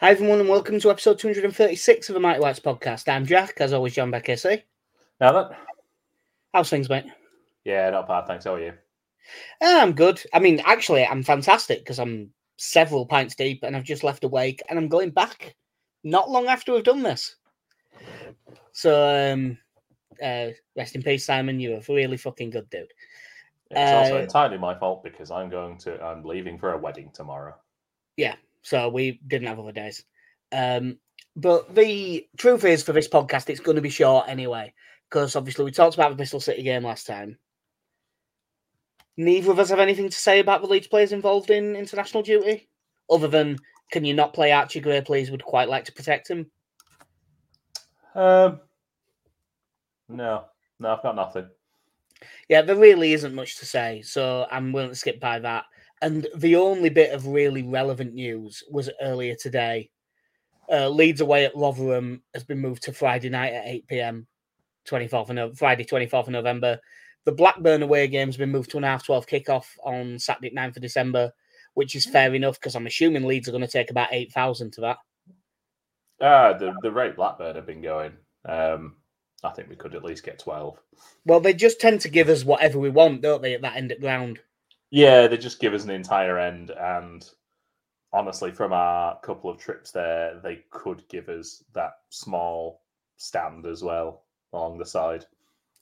Hi, everyone, and welcome to episode 236 of the Mighty Whites podcast. I'm Jack, as always, John Beckessy. Now that, How's things, mate? yeah, not bad. Thanks. How are you? I'm good. I mean, actually, I'm fantastic because I'm several pints deep and I've just left awake and I'm going back not long after we've done this. So, um, uh, rest in peace, Simon. You're a really fucking good dude. It's also Uh, entirely my fault because I'm going to. I'm leaving for a wedding tomorrow. So we didn't have other days. Um, but the truth is, for this podcast, it's going to be short anyway, because obviously we talked about the Bristol City game last time. Neither of us have anything to say about the Leeds players involved in international duty, other than can you not play Archie Gray, please? Would quite like to protect him. Um, no, no, I've got nothing. Yeah, there really isn't much to say, so I'm willing to skip by that. And the only bit of really relevant news was earlier today. Uh, Leeds away at Rotherham has been moved to Friday night at 8 p.m. 24th of Friday, 24th of November. The Blackburn away game has been moved to an half 12 kickoff on Saturday, 9th of December, which is fair enough because I'm assuming Leeds are going to take about 8,000 to that. Ah, the the rate Blackburn have been going. Um, I think we could at least get twelve. Well, they just tend to give us whatever we want, don't they, at that end of ground? Yeah, they just give us an entire end, and honestly, from our couple of trips there, they could give us that small stand as well along the side.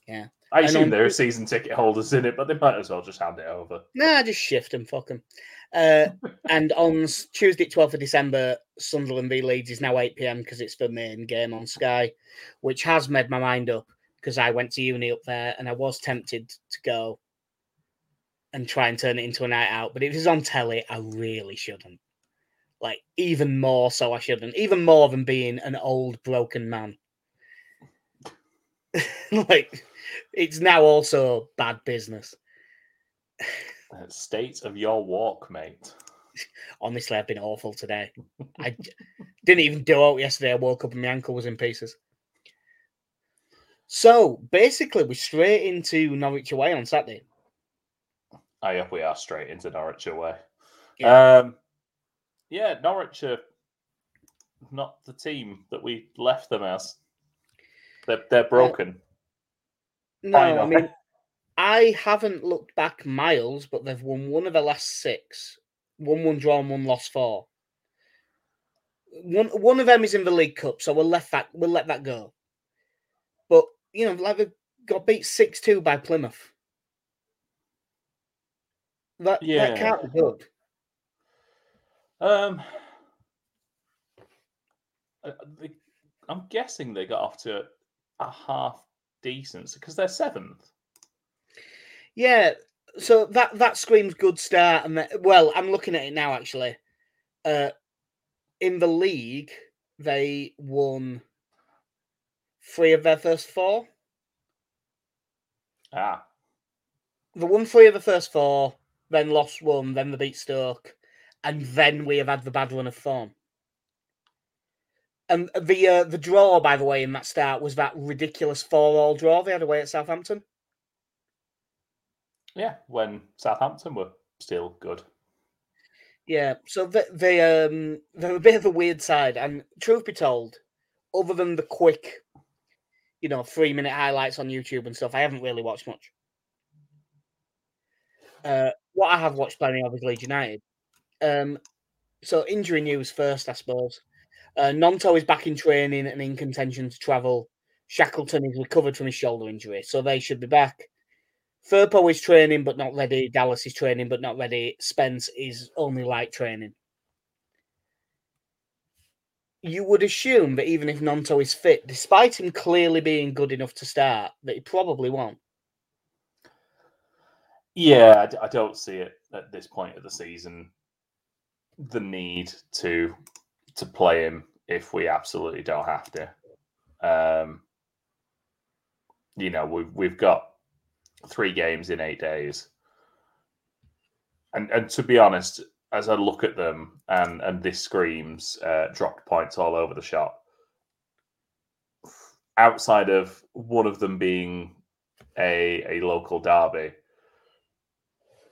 Yeah. I And assume on- there are season ticket holders in it, but they might as well just hand it over. Nah, just shift and fuck them. Uh, and on Tuesday, 12th of December, Sunderland v Leeds is now 8 pm because it's the main game on Sky, which has made my mind up because I went to uni up there and I was tempted to go and try and turn it into a night out. But if it's on telly, I really shouldn't. Like, even more so, I shouldn't. Even more than being an old, broken man. like, it's now also bad business. State of your walk, mate. Honestly, I've been awful today. I didn't even do out yesterday. I woke up and my ankle was in pieces. So basically, we're straight into Norwich away on Saturday. I hope we are straight into Norwich away. Yeah. Um, yeah, Norwich are not the team that we left them as. They're they're broken. No, I Final. mean, I haven't looked back miles, but they've won one of the last six. One one draw and one lost four. One one of them is in the League Cup, so we'll let that we'll let that go. But you know, like they got beat six two by Plymouth. That Yeah. that can't be good. Um, uh, they, I'm guessing they got off to a half decent because they're seventh. Yeah, so that that screams good start. And that, well, I'm looking at it now. Actually, uh, in the league, they won three of their first four. Ah, They won three of the first four, then lost one, then they beat Stoke, and then we have had the bad run of form. And the uh, the draw, by the way, in that start was that ridiculous four-all draw they had away at Southampton. yeah. When Southampton were still good. Yeah, so they, they um they're a bit of a weird side, and truth be told, other than the quick, you know, three minute highlights on YouTube and stuff, I haven't really watched much. Uh, what I have watched plenty of is Leeds United. Um, so injury news first, I suppose. Uh, Gnonto is back in training and in contention to travel. Shackleton is recovered from his shoulder injury, so they should be back. Firpo is training but not ready. Dallas is training but not ready. Spence is only light training. You would assume that even if Gnonto is fit, despite him clearly being good enough to start, that he probably won't. Yeah, I don't see it at this point of the season. The need to to play him if we absolutely don't have to. Um, you know, we've we've got three games in eight days, and and to be honest, as I look at them, and and this screams uh, dropped points all over the shop. Outside of one of them being a a local derby,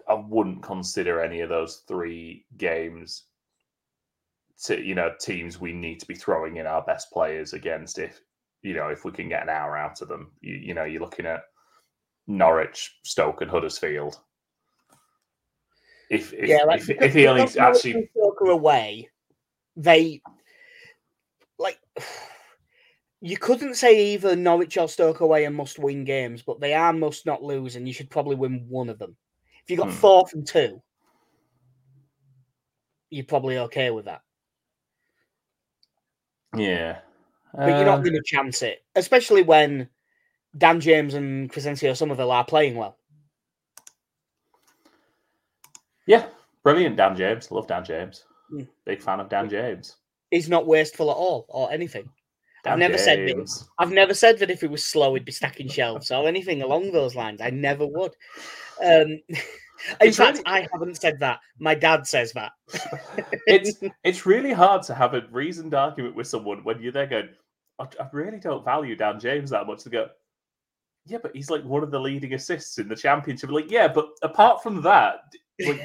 I wouldn't consider any of those three games to you know teams we need to be throwing in our best players against if you know if we can get an hour out of them. You, you know, you're looking at Norwich, Stoke, and Huddersfield. If if, yeah, like, if, if he only actually Stoker away, they like you couldn't say either Norwich or Stoke away and must win games, but they are must not lose, and you should probably win one of them. If you got Hmm. four from two, you're probably okay with that. yeah, But you're Uh, not going to chance it, especially when Dan James and Crysencio Summerville are playing well. yeah, brilliant. Dan James, love Dan James. Hmm. Big fan of Dan James. He's not wasteful at all or anything. I've never said this. I've never said that if it was slow, he'd be stacking shelves or anything along those lines. I never would. Um, in fact, really- I haven't said that. My dad says that. it's it's really hard to have a reasoned argument with someone when you're there going, I, I really don't value Dan James that much. To go, yeah, but he's like one of the leading assists in the championship. Like, yeah, but apart from that, like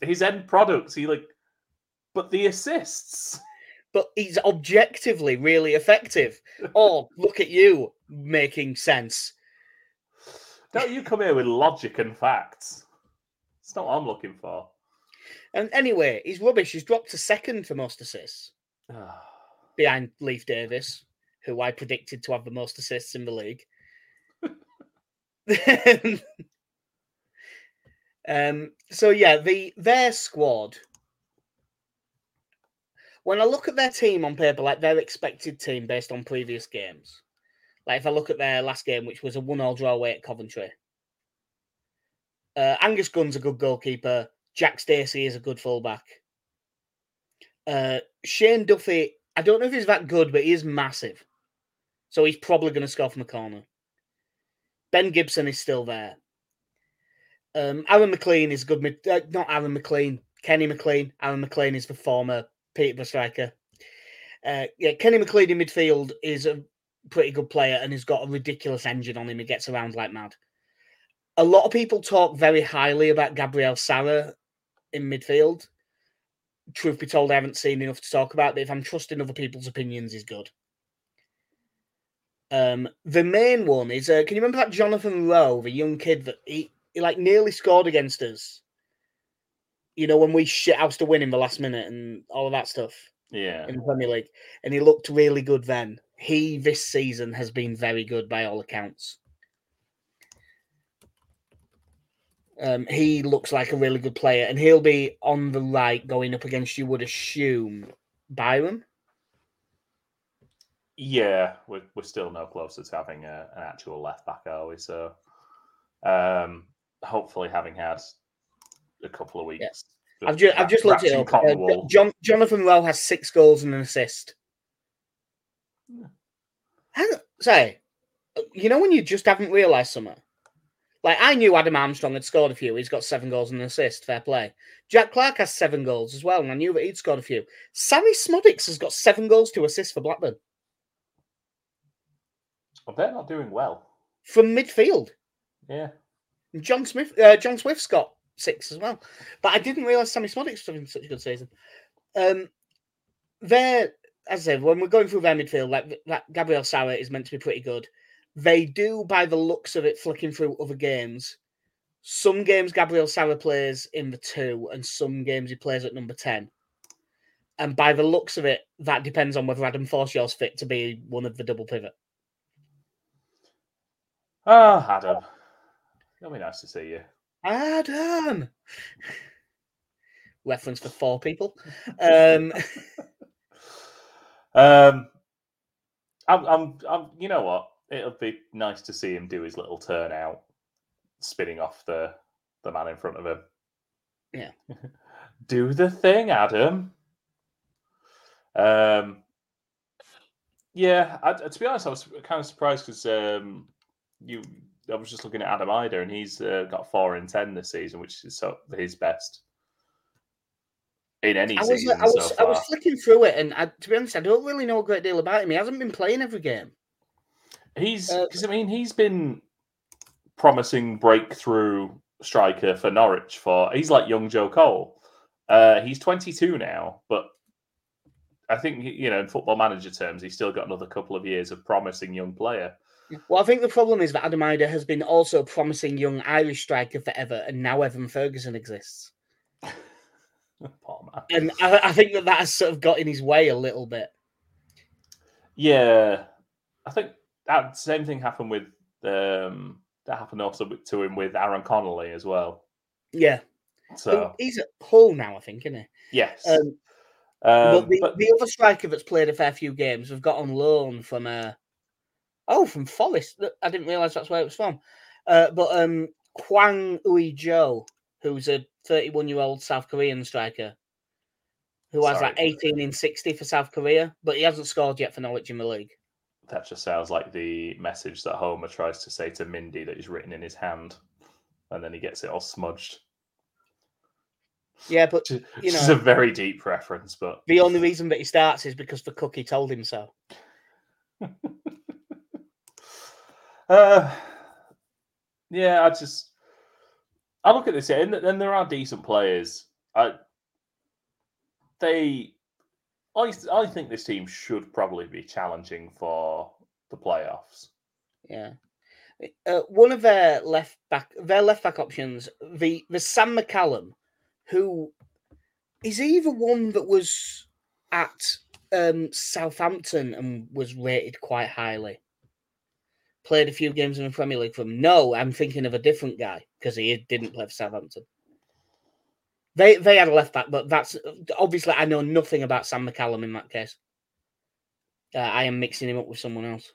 his end products, he like, but the assists. But he's objectively really effective. Oh, look at you making sense. Don't you come here with logic and facts? It's not what I'm looking for. And anyway, he's rubbish. He's dropped to second for most assists behind Leif Davis, who I predicted to have the most assists in the league. um, so yeah, the their squad. When I look at their team on paper, like their expected team based on previous games, like if I look at their last game, which was a one-all draw away at Coventry, uh, Angus Gunn's a good goalkeeper. Jack Stacey is a good fullback. Uh, Shane Duffy, I don't know if he's that good, but he is massive. So he's probably going to score from the corner. Ben Gibson is still there. Um, Aaron McLean is good. Mid- uh, not Aaron McLean, Kenny McLean. Aaron McLean is the former Peterborough striker. Uh, yeah, Kenny McLean in midfield is a pretty good player and he's got a ridiculous engine on him. He gets around like mad. A lot of people talk very highly about Gabriel Sara in midfield. Truth be told, I haven't seen enough to talk about, but if I'm trusting other people's opinions, he's good. Um, the main one is uh, can you remember that Jonathan Rowe, the young kid that he, he like nearly scored against us? You know, when we shit house to win in the last minute and all of that stuff Yeah. in the Premier League, and he looked really good then. He this season has been very good by all accounts. Um, he looks like a really good player, and he'll be on the right going up against you would assume Byram. Yeah, we're, we're still no closer to having a, an actual left back, are we? So, um, hopefully, having had a couple of weeks, I've just I've just looked it up. Uh. John Jonathan Rowe has six goals and an assist. Yeah. Say, you know when you just haven't realised something? Like I knew Adam Armstrong had scored a few. He's got seven goals and an assist. Fair play. Jack Clarke has seven goals as well, and I knew that he'd scored a few. Sammy Szmodics has got seven goals to assist for Blackburn Well, they're not doing well. from midfield. Yeah. John Smith, uh, John Swift's got six as well. But I didn't realise Sammy Szmodics was having such a good season. Um, they're, as I said, when we're going through their midfield, like that Gabriel Sara is meant to be pretty good. They do, by the looks of it, flicking through other games. Some games Gabriel Sara plays in the two, and some games he plays at number 10. And by the looks of it, that depends on whether Adam Forshaw's fit to be one of the double pivot. Ah, Adam. It'll be nice to see you. Adam. Reference for four people. Um, Um, I'm, I'm, I'm, you know what? It'll be nice to see him do his little turnout, spinning off the the man in front of him. Yeah. do the thing, Adam. Um, yeah. I, to be honest, I was kind of surprised because um, you. I was just looking at Adam Idah, and he's uh, got four in ten this season, which is so his best in any I was, season I was, so I was flicking through it, and I, to be honest, I don't really know a great deal about him. He hasn't been playing every game. He's Uh, because I mean he's been promising breakthrough striker for Norwich for he's like young Joe Cole. Uh, he's 22 now, but I think you know, in football manager terms, he's still got another couple of years of promising young player. Well, I think the problem is that Adam Idah has been also a promising young Irish striker forever, and now Evan Ferguson exists. Poor man. And I, I think that that has sort of got in his way a little bit. Yeah, I think that same thing happened with um, that happened also to him with Aaron Connolly as well. Yeah. So he's at Hull now, I think, isn't he? yes, Um, Um, but, the, but the other striker that's played a fair few games, we've got on loan from uh oh from Forest. I didn't realise that's where it was from. Uh, but um, Hwang Ui-jo, who's a 31 year old South Korean striker, who has Sorry. like 18 in 60 for South Korea, but he hasn't scored yet for Norwich in the league. that just sounds like the message that Homer tries to say to Mindy that is written in his hand, and then he gets it all smudged. Yeah, but You is know. a very deep reference, but the only reason that he starts is because the cookie told him so. Uh, yeah, I just I look at this and, and there are decent players. I they I I think this team should probably be challenging for the playoffs. Yeah. Uh, one of their left back, their left back options, the the Sam McCallum, who is either one that was at um, Southampton and was rated quite highly, played a few games in the Premier League for from. No, I'm thinking of a different guy because he didn't play for Southampton. They they had a left back, but that's obviously I know nothing about Sam McCallum in that case. Uh, I am mixing him up with someone else.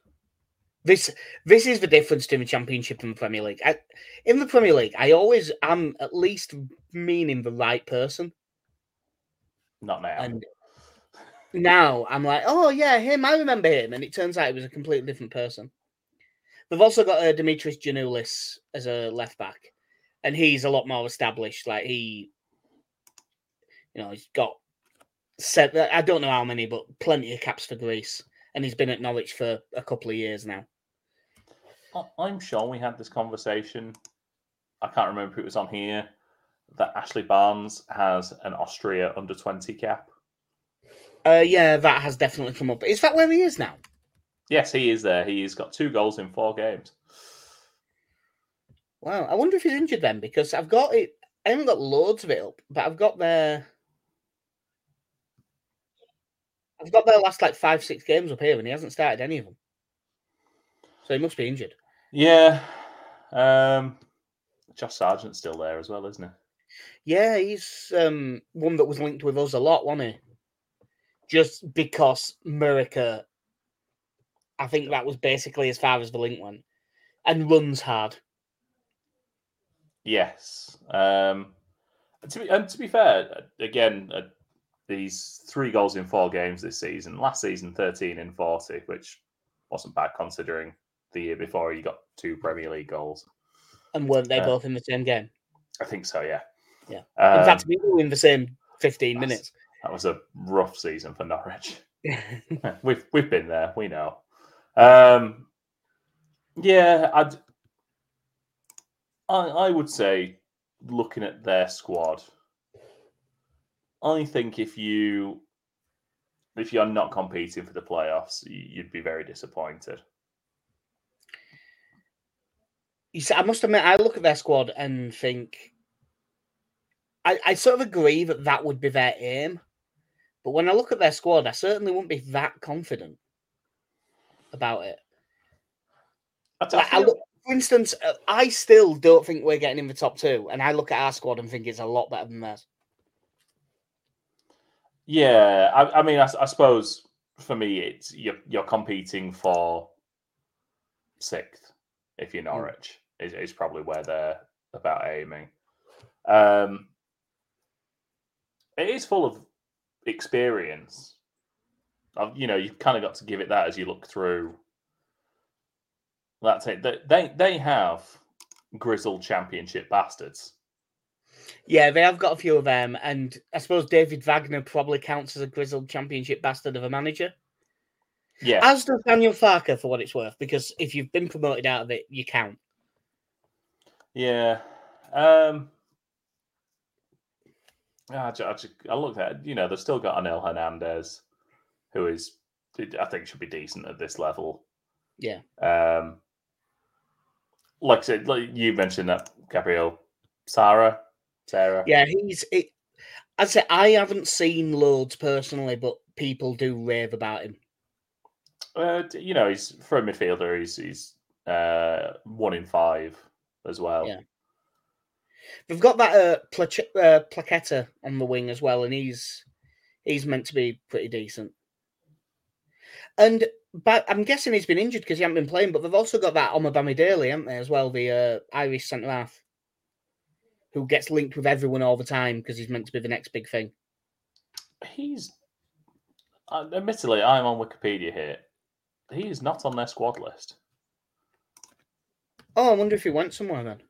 This this is the difference between the Championship and the Premier League. I, in the Premier League, I always am at least meaning the right person, Not now. and now I'm like, oh yeah, him. I remember him, and it turns out he was a completely different person. They've also got uh, Dimitris Giannoulis as a left back, and he's a lot more established. Like he, you know, he's got set. I don't know how many, but plenty of caps for Greece, and he's been at Norwich for a couple of years now. I'm sure we had this conversation. I can't remember if it was on here that Ashley Barnes has an Austria under 20 cap. Uh, yeah, that has definitely come up. Is that where he is now? Yes, he is there. He's got two goals in four games. Wow, I wonder if he's injured then because I've got it. I haven't got loads of it up, but I've got their. I've got their last like five, six games up here, and he hasn't started any of them. So he must be injured. Yeah. Um, Josh Sargent's still there as well, isn't he? Yeah, he's um one that was linked with us a lot, wasn't he? Just because Murica, I think that was basically as far as the link went, and runs hard. Yes. Um, to be, and to be fair, again, uh, these three goals in four games this season. Last season, 13 in 40, which wasn't bad considering the year before he got two Premier League goals. And weren't they Yeah. both in the same game? I think so, yeah. Yeah. Um, In fact, we were in the same fifteen minutes. that was a rough season for Norwich. we've we've been there, we know. Um, yeah, I'd, I I would say, looking at their squad, I think if you if you're not competing for the playoffs, you'd be very disappointed. You see, I must admit, I look at their squad and think, I, I sort of agree that that would be their aim. But when I look at their squad, I certainly wouldn't be that confident about it. I, I Like, I look, for instance, uh, I still don't think we're getting in the top two, and I look at our squad and think it's a lot better than theirs. Yeah, I, I mean, I suppose for me, it's you're you're competing for sixth if you're Norwich is, is probably where they're about aiming. Um, it is full of experience. You know, you've kind of got to give it that as you look through. That's it. They they, have grizzled championship bastards. Yeah, they have got a few of them, and I suppose David Wagner probably counts as a grizzled championship bastard of a manager. Yeah, As does Daniel Farke, for what it's worth, because if you've been promoted out of it, you count. Yeah. Um I, ju- I, ju- I look at you know they've still got Onel Hernandez. Who is I think should be decent at this level. Yeah. Um, like I said, like you mentioned that Gabriel Sara, Sara. Yeah, he's. It, I'd say I haven't seen loads personally, but people do rave about him. Uh, you know, he's for a midfielder. He's he's uh, one in five as well. Yeah. We've got that uh, Plache- uh, Placheta on the wing as well, and he's he's meant to be pretty decent. And but I'm guessing he's been injured because he hasn't been playing. But they've also got that Omar Daly, haven't they, as well, the uh, Irish centre half, who gets linked with everyone all the time because he's meant to be the next big thing. He's uh, admittedly, I'm on Wikipedia here. He is not on their squad list. Oh, I wonder if he went somewhere then.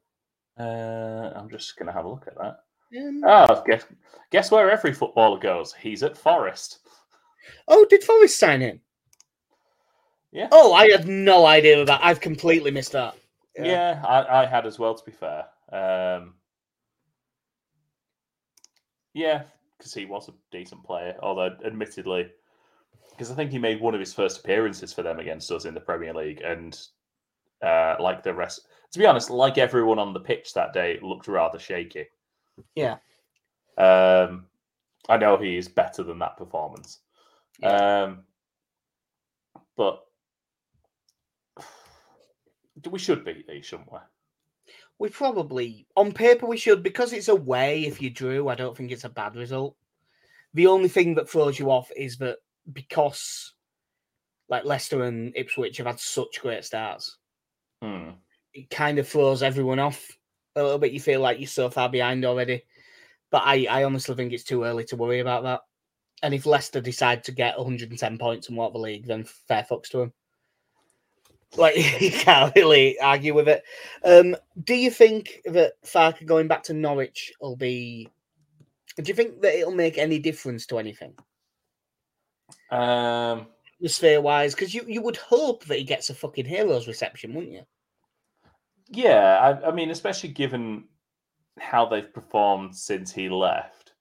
Uh, I'm just going to have a look at that. Um, Oh, guess guess where every footballer goes? He's at Forest. oh, did Forest sign him? Yeah. Oh, I had no idea about. I've completely missed that. Yeah, I, I had as well. To be fair, um, yeah, because he was a decent player. Although, admittedly, because I think he made one of his first appearances for them against us in the Premier League, and uh, like the rest, to be honest, like everyone on the pitch that day, looked rather shaky. Yeah. Um, I know he is better than that performance. Um, but we should beat these, shouldn't we? We probably, on paper, we should because it's away. If you drew, I don't think it's a bad result. The only thing that throws you off is that because, like Leicester and Ipswich have had such great starts, Hmm. it kind of throws everyone off a little bit. You feel like you're so far behind already. But I, I honestly think it's too early to worry about that. And if Leicester decide to get 110 points and walk the league, then fair fucks to them. Like you can't really argue with it. Um, do you think that Farke going back to Norwich will be? Do you think that it'll make any difference to anything, Um, atmosphere wise? Because you, you would hope that he gets a fucking heroes reception, wouldn't you? yeah, I, I mean, especially given how they've performed since he left.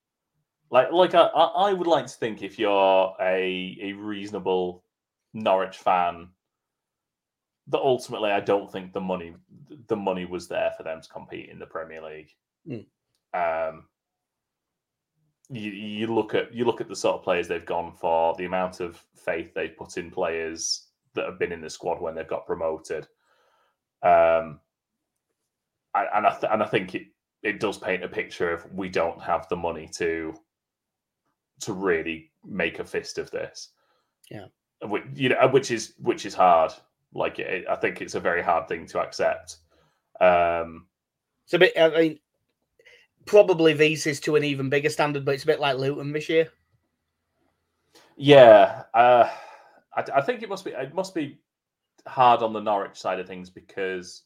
Like, like I, I I would like to think if you're a a reasonable Norwich fan, that ultimately I don't think the money the money was there for them to compete in the Premier League. Um, you you look at you look at the sort of players they've gone for, the amount of faith they've put in players that have been in the squad when they've got promoted. Um, and and I th- and I think it it does paint a picture of we don't have the money to to really make a fist of this. Yeah. which, you know, which is which is hard. Like it, I think it's a very hard thing to accept. Um, It's a bit. I mean, probably these is to an even bigger standard, but it's a bit like Luton this year. Yeah, uh, I, I think it must be it must be hard on the Norwich side of things because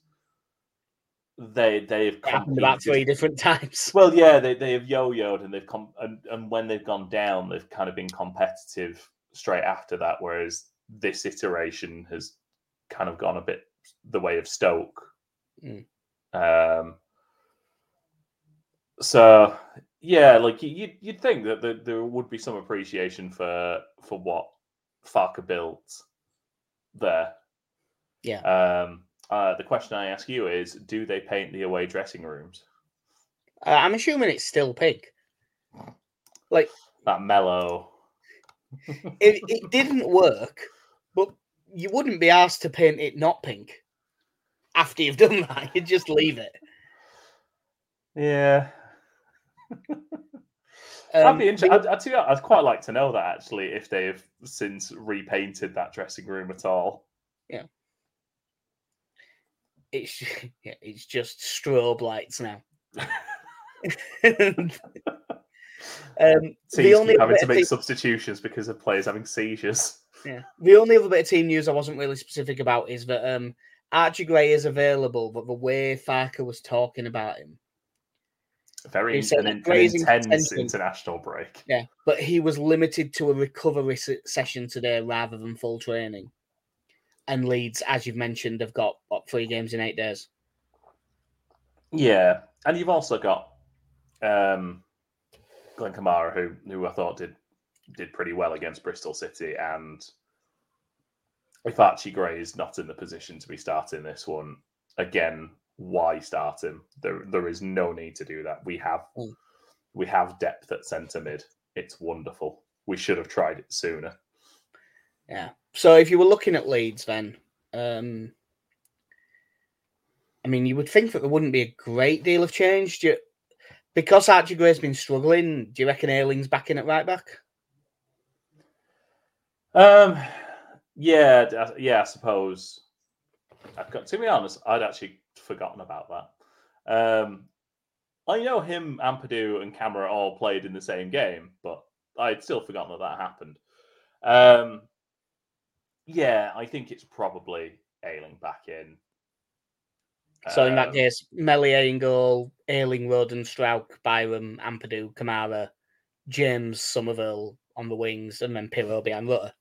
they they have It happened about three different times. Well, yeah, they, they have yo-yoed and they've com- and, and when they've gone down, they've kind of been competitive straight after that. Whereas this iteration has kind of gone a bit the way of Stoke. Mm. Um, so yeah, like you, you'd, you'd think that there, there would be some appreciation for for what Farke built there. Yeah. Um, uh, the question I ask you is: Do they paint the away dressing rooms? Uh, I'm assuming it's still pink. Like That mellow. it, it didn't work, but you wouldn't be asked to paint it not pink after you've done that. You'd just leave it. Yeah, Um, I'd be interested. I'd, I'd, I'd quite like to know that actually, if they've since repainted that dressing room at all. Yeah. It's yeah, it's just strobe lights now. um, the Teams only having to make substitutions because of players having seizures. Yeah. The only other bit of team news I wasn't really specific about is that um, Archie Gray is available, but the way Farke was talking about him, Very an, an intense intention- international break. yeah, but he was limited to a recovery se- session today rather than full training. And Leeds, as you've mentioned, have got what, three games in eight days. Yeah, and you've also got um, Glenn Kamara, who who I thought did did pretty well against Bristol City, and if Archie Gray is not in the position to be starting this one again, why start him? There, there is no need to do that. We have, Mm. we have depth at centre mid. It's wonderful. We should have tried it sooner. Yeah. So if you were looking at Leeds, then, um, I mean, you would think that there wouldn't be a great deal of change. Do you, because Archie Gray's been struggling, do you reckon Ayling's back in at right back? Um, yeah, uh, yeah, I suppose. I've got to be honest, I'd actually forgotten about that. Um, I know him, Ampadu, and Kamara all played in the same game, but I'd still forgotten that that happened. Um, yeah, I think it's probably Ayling back in. So in that Um, case, Meslier in goal, Ayling, Rodon, Strauch, Byram, Ampadu, Kamara, James, Summerville on the wings, and then Piroe behind Rutter.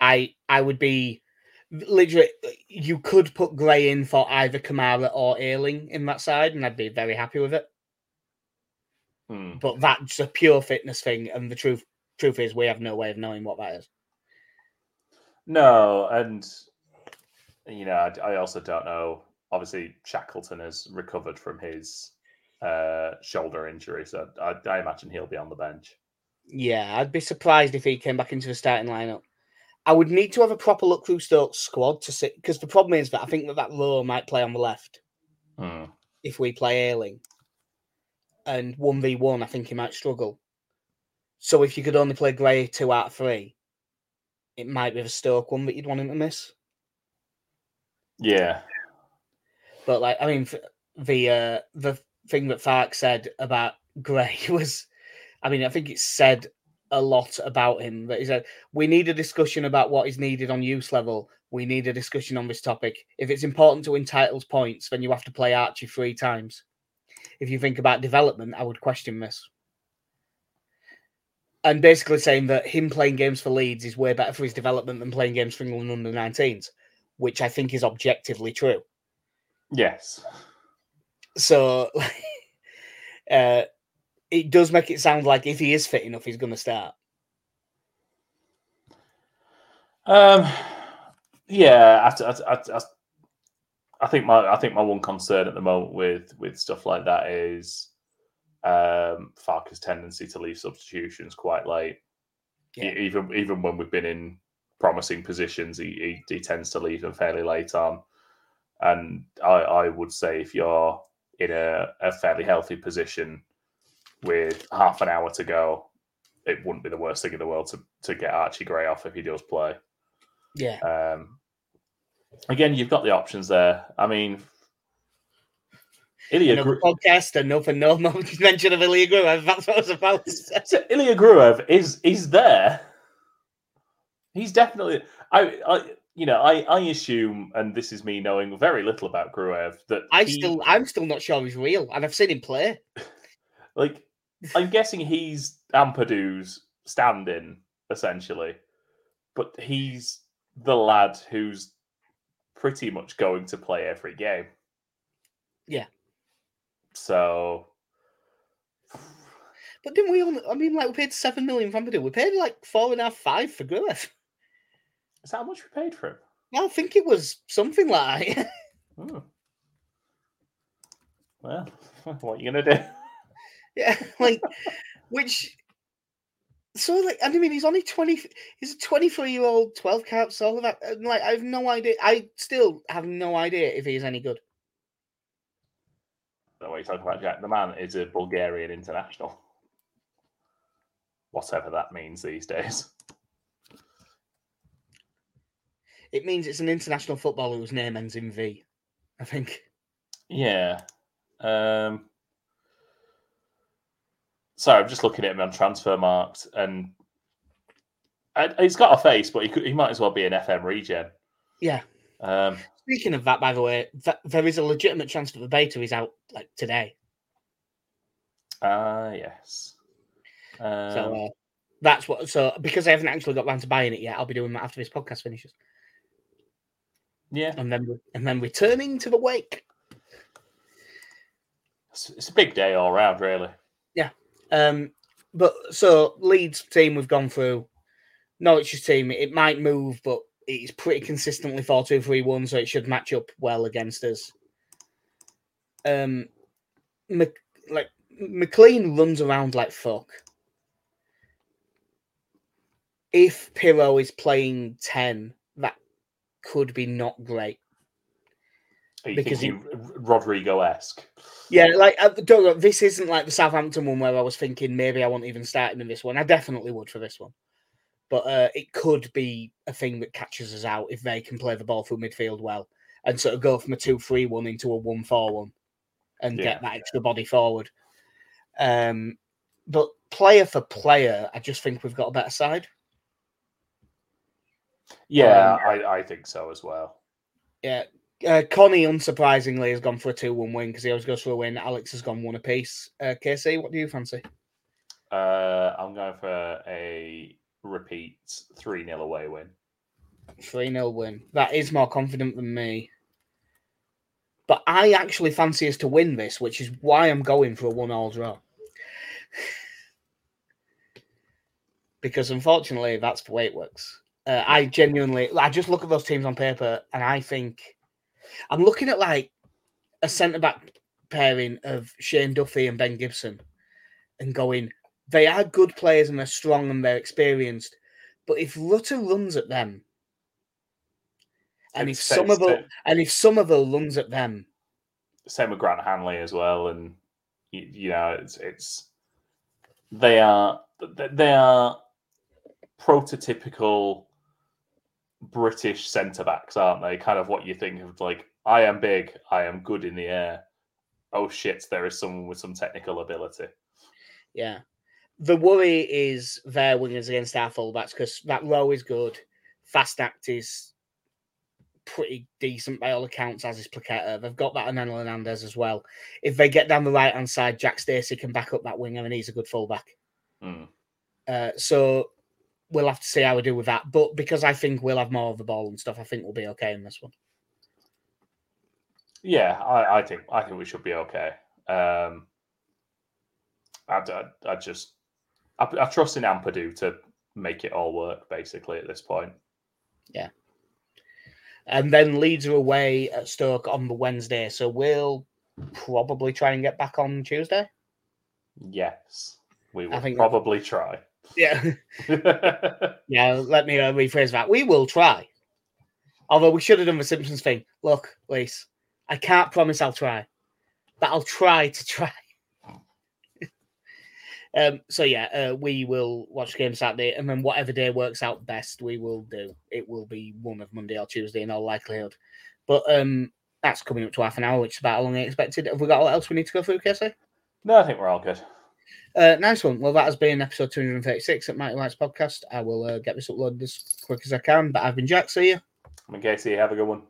I I would be literally you could put Gray in for either Kamara or Ayling in that side, and I'd be very happy with it. hmm. But that's a pure fitness thing, and the truth truth is we have no way of knowing what that is. No, and you know, I, I also don't know. Obviously, Shackleton has recovered from his uh, shoulder injury, so I, I imagine he'll be on the bench. Yeah, I'd be surprised if he came back into the starting lineup. I would need to have a proper look through Stokes' squad to see because the problem is that I think that that Rowe might play on the left Hmm. if we play Ayling, and one v one, I think he might struggle. So if you could only play Gray two out of three, it might be the Stoke one that you'd want him to miss. Yeah, But like, I mean, the uh, the thing that Farke said about Gray was, I mean, I think it said a lot about him. That he said we need a discussion about what is needed on use level. We need a discussion on this topic. If it's important to win titles points, then you have to play Archie three times. If you think about development, I would question this. And basically saying that him playing games for Leeds is way better for his development than playing games for England under 19s, which I think is objectively true. yes, So uh, it does make it sound like if he is fit enough, he's going to start. um, yeah. I, I, I, I- think my I think my one concern at the moment with with stuff like that is um, Farke's tendency to leave substitutions quite late. Yeah. Even even when we've been in promising positions, he, he he tends to leave them fairly late on. And I, I would say if you're in a, a fairly healthy position with half an hour to go, it wouldn't be the worst thing in the world to, to get Archie Gray off if he does play. Yeah. Um, again, you've got the options there. I mean, Ilya, Gru- podcast and no for no mention of Ilya Gruev. That's what I was about to say. so Ilya Gruev is is there. He's definitely. I, I you know I I assume, and this is me knowing very little about Gruev, that I he- still, I'm still not sure he's real, and I've seen him play. like I'm guessing he's Ampadu's stand-in essentially, but he's the lad who's pretty much going to play every game. Yeah. So But didn't we? Only, I mean, like we paid seven million for Ampadu. We paid like four and a half, five for Gruev. is that how much we paid for him? I think it was something like. Hmm. Well, what are you gonna do? Yeah, like which. So like, I mean, he's only twenty. He's a twenty-three-year-old, twelve caps, all of that. and, Like, I have no idea. I still have no idea if he's any good. The way you talk about Jack, the man is a Bulgarian international. Whatever that means these days. It means it's an international footballer whose name ends in V. I think. Yeah. Um, sorry, I'm just looking at him on Transfermarkt, and he's got a face, but he could, he might as well be an FM regen. Yeah. Um, Speaking of that, by the way, th- there is a legitimate chance that the beta is out like today. ah, yes. Um, So uh, that's what. So because I haven't actually got round to buying it yet, I'll be doing that after this podcast finishes, yeah, and then and then returning to the wake. it's, it's a big day all round, really. Um, but so Leeds team we've gone through. Norwich's team it might move, but it's pretty consistently 4 2 3 1, so it should match up well against us. Um, Mc, like McLean runs around like fuck. If Piroe is playing 10, that could be not great. Because thinking Rodrigo esque? Yeah, like uh, don't know, this isn't like the Southampton one where I was thinking maybe I won't even start him in this one. I definitely would for this one, but uh, it could be a thing that catches us out if they can play the ball through midfield well and sort of go from a two-three-one into a one-four-one and Yeah. get that extra body forward. Um, but player for player, I just think we've got a better side. Yeah, Um, I, I think so as well. Yeah. Uh, Connie, unsurprisingly, has gone for a 2 1 win because he always goes for a win. Alex has gone one apiece. Uh, KC, what do you fancy? Uh, I'm going for a repeat 3 0 away win. 3 0 win. That is more confident than me. But I actually fancy us to win this, which is why I'm going for a one all draw. because unfortunately, that's the way it works. Uh, I genuinely, I just look at those teams on paper and I think I'm looking at like a centre back pairing of Shane Duffy and Ben Gibson and going, they are good players and they're strong and they're experienced. But if Rutter runs at them, and if It's- Summerville it's- and if Summerville runs at them, Same with Grant Hanley as well. And, you, you know, it's, it's, they are, they are prototypical British centre backs, aren't they? Kind of what you think of like, I am big, I am good in the air. Oh shit, there is someone with some technical ability. yeah. The worry is their wingers against our fullbacks because that Rowe is good. Fassnacht is pretty decent by all accounts, as is Placheta. They've got that on Hernandez as well. If they get down the right hand side, Jack Stacey can back up that winger and he's a good fullback. Hmm. Uh, so we'll have to see how we do with that. But because I think we'll have more of the ball and stuff, I think we'll be okay in this one. Yeah, I, I think I think we should be okay. Um, I, I, I just I, I trust in Ampadu to make it all work. Basically, at this point. Yeah. And then Leeds are away at Stoke on the Wednesday. So we'll probably try and get back on Tuesday. yes, we will I think- probably try. Yeah. yeah. Let me uh, rephrase that. We will try. Although we should have done the Simpsons thing. Look, Lisa, I can't promise I'll try, but I'll try to try. um. So yeah, uh, we will watch the game Saturday, and then whatever day works out best, we will do. It will be one of Monday or Tuesday in all likelihood. But um, that's coming up to half an hour, which is about how long I expected. Have we got what else we need to go through, Casey? no, I think we're all good. Uh, nice one. Well, that has been episode 236 at Mighty Whites Podcast. I will uh, get this uploaded as quick as I can. But I've been Jack. See you. I mean, Casey, have a good one.